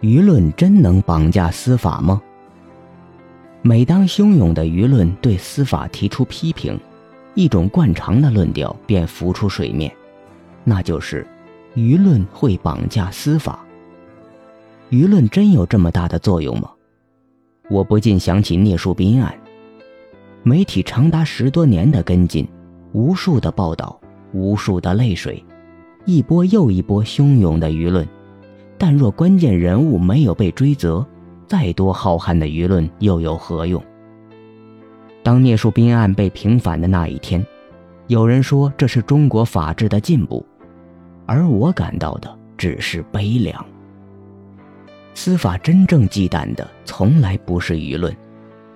舆论真能绑架司法吗？每当汹涌的舆论对司法提出批评，一种惯常的论调便浮出水面，那就是舆论会绑架司法。舆论真有这么大的作用吗？我不禁想起聂树斌案，媒体长达十多年的跟进，无数的报道，无数的泪水，一波又一波汹涌的舆论。但若关键人物没有被追责，再多浩瀚的舆论又有何用？当聂树斌案被平反的那一天，有人说这是中国法治的进步，而我感到的只是悲凉。司法真正忌惮的从来不是舆论，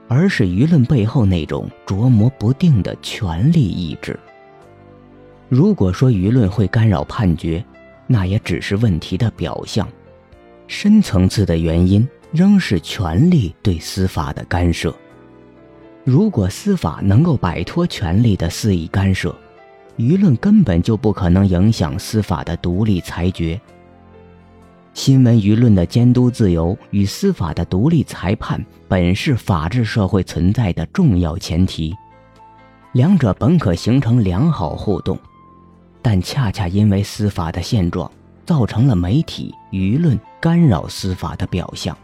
而是舆论背后那种琢磨不定的权力意志。如果说舆论会干扰判决，那也只是问题的表象，深层次的原因仍是权力对司法的干涉。如果司法能够摆脱权力的肆意干涉，舆论根本就不可能影响司法的独立裁决。新闻舆论的监督自由与司法的独立裁判，本是法治社会存在的重要前提，两者本可形成良好互动。但恰恰因为司法的现状，造成了媒体舆论干扰司法的表象。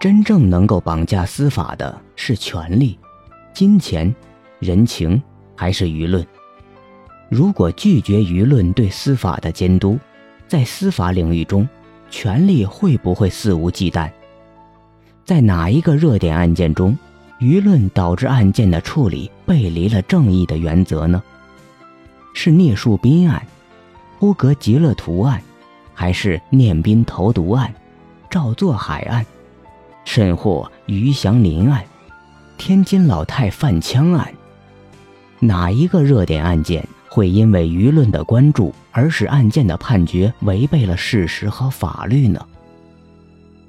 真正能够绑架司法的是权力、金钱、人情，还是舆论？如果拒绝舆论对司法的监督，在司法领域中，权力会不会肆无忌惮？在哪一个热点案件中，舆论导致案件的处理背离了正义的原则呢？是聂树斌案、呼格吉勒图案，还是念斌投毒案、赵作海案，甚或于祥林案、天津老太贩枪案？哪一个热点案件会因为舆论的关注而使案件的判决违背了事实和法律呢？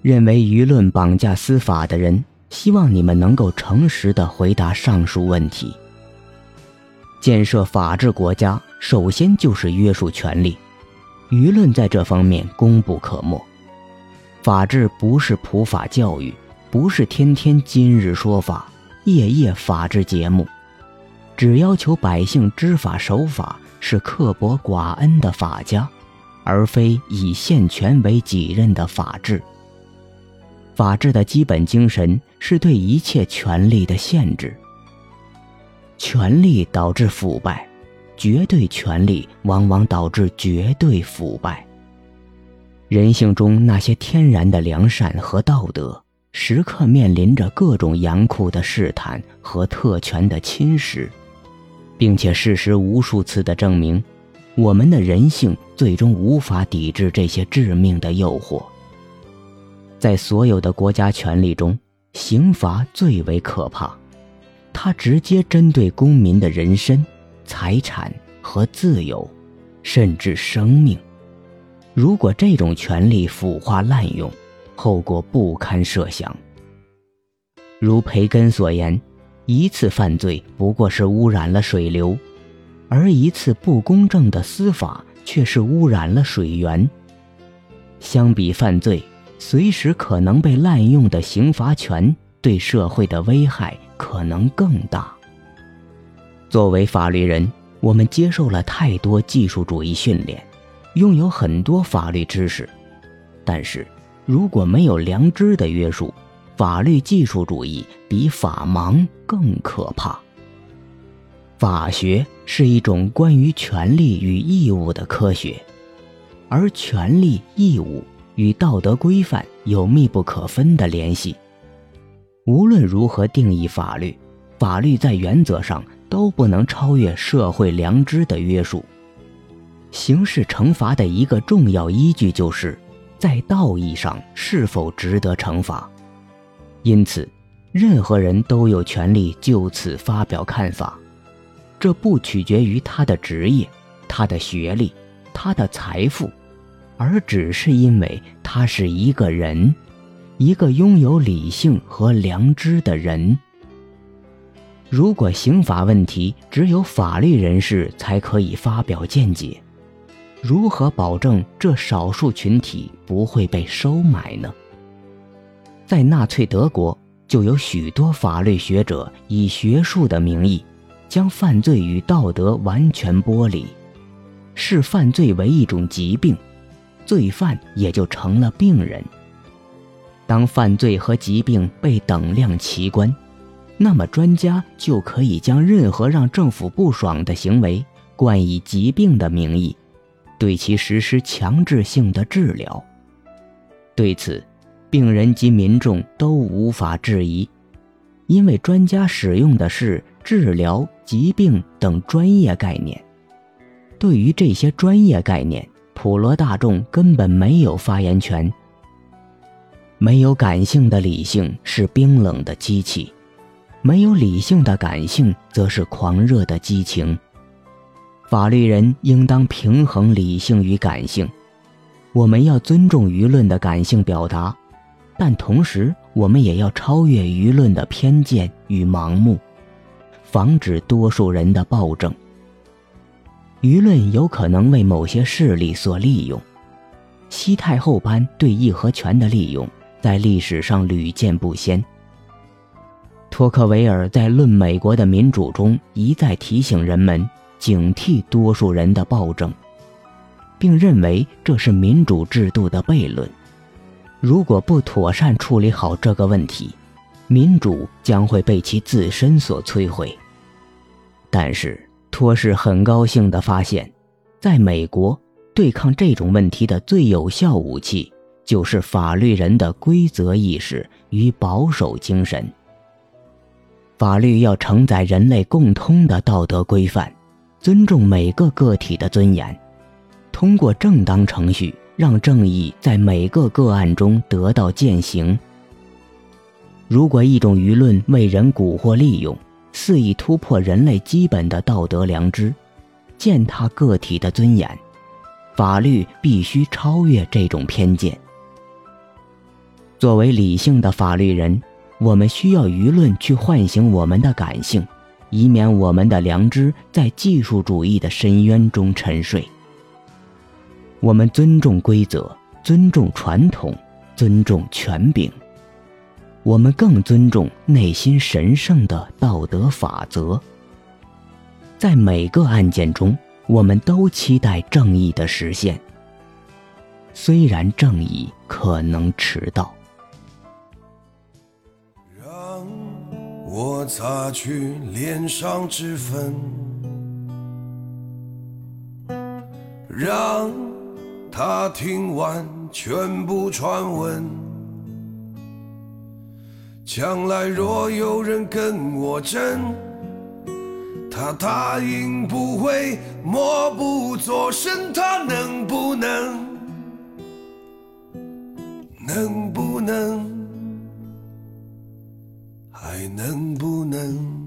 认为舆论绑架司法的人，希望你们能够诚实的回答上述问题。建设法治国家，首先就是约束权力，舆论在这方面功不可没。法治不是普法教育，不是天天今日说法，夜夜法治节目，只要求百姓知法守法，是刻薄寡恩的法家，而非以限权为己任的法治。法治的基本精神是对一切权利的限制。权力导致腐败，绝对权力往往导致绝对腐败。人性中那些天然的良善和道德，时刻面临着各种严酷的试探和特权的侵蚀，并且事实无数次的证明，我们的人性最终无法抵制这些致命的诱惑。在所有的国家权力中，刑罚最为可怕。它直接针对公民的人身、财产和自由，甚至生命。如果这种权力腐化滥用，后果不堪设想。如培根所言，一次犯罪不过是污染了水流，而一次不公正的司法却是污染了水源。相比犯罪随时可能被滥用的刑罚权对社会的危害。可能更大。作为法律人，我们接受了太多技术主义训练，拥有很多法律知识，但是如果没有良知的约束，法律技术主义比法盲更可怕。法学是一种关于权利与义务的科学，而权利、义务与道德规范有密不可分的联系。无论如何定义法律，法律在原则上都不能超越社会良知的约束。刑事惩罚的一个重要依据就是在道义上是否值得惩罚。因此，任何人都有权利就此发表看法，这不取决于他的职业、他的学历、他的财富，而只是因为他是一个人。一个拥有理性和良知的人。如果刑法问题只有法律人士才可以发表见解，如何保证这少数群体不会被收买呢？在纳粹德国，就有许多法律学者以学术的名义，将犯罪与道德完全剥离，视犯罪为一种疾病，罪犯也就成了病人。当犯罪和疾病被等量齐观，那么专家就可以将任何让政府不爽的行为冠以疾病的名义。对其实施强制性的治疗。对此，病人及民众都无法质疑，因为专家使用的是治疗、疾病等专业概念。对于这些专业概念，普罗大众根本没有发言权。没有感性的理性是冰冷的机器，没有理性的感性则是狂热的激情。法律人应当平衡理性与感性，我们要尊重舆论的感性表达，但同时我们也要超越舆论的偏见与盲目，防止多数人的暴政。舆论有可能为某些势力所利用，西太后般对义和拳的利用在历史上屡见不鲜。托克维尔在《论美国的民主》中一再提醒人们。警惕多数人的暴政，并认为这是民主制度的悖论。如果不妥善处理好这个问题，民主将会被其自身所摧毁。但是，托氏很高兴地发现，在美国，对抗这种问题的最有效武器就是法律人的规则意识与保守精神。法律要承载人类共通的道德规范。尊重每个个体的尊严，通过正当程序让正义在每个个案中得到践行。如果一种舆论为人蛊惑利用，肆意突破人类基本的道德良知，践踏个体的尊严，法律必须超越这种偏见。作为理性的法律人，我们需要舆论去唤醒我们的感性。以免我们的良知在技术主义的深渊中沉睡。我们尊重规则，尊重传统，尊重权柄。我们更尊重内心神圣的道德法则。在每个案件中，我们都期待正义的实现，虽然正义可能迟到。我擦去脸上脂粉，让他听完全部传闻。将来若有人跟我争，他答应不会默不作声。他能不能？能不能？还能不能？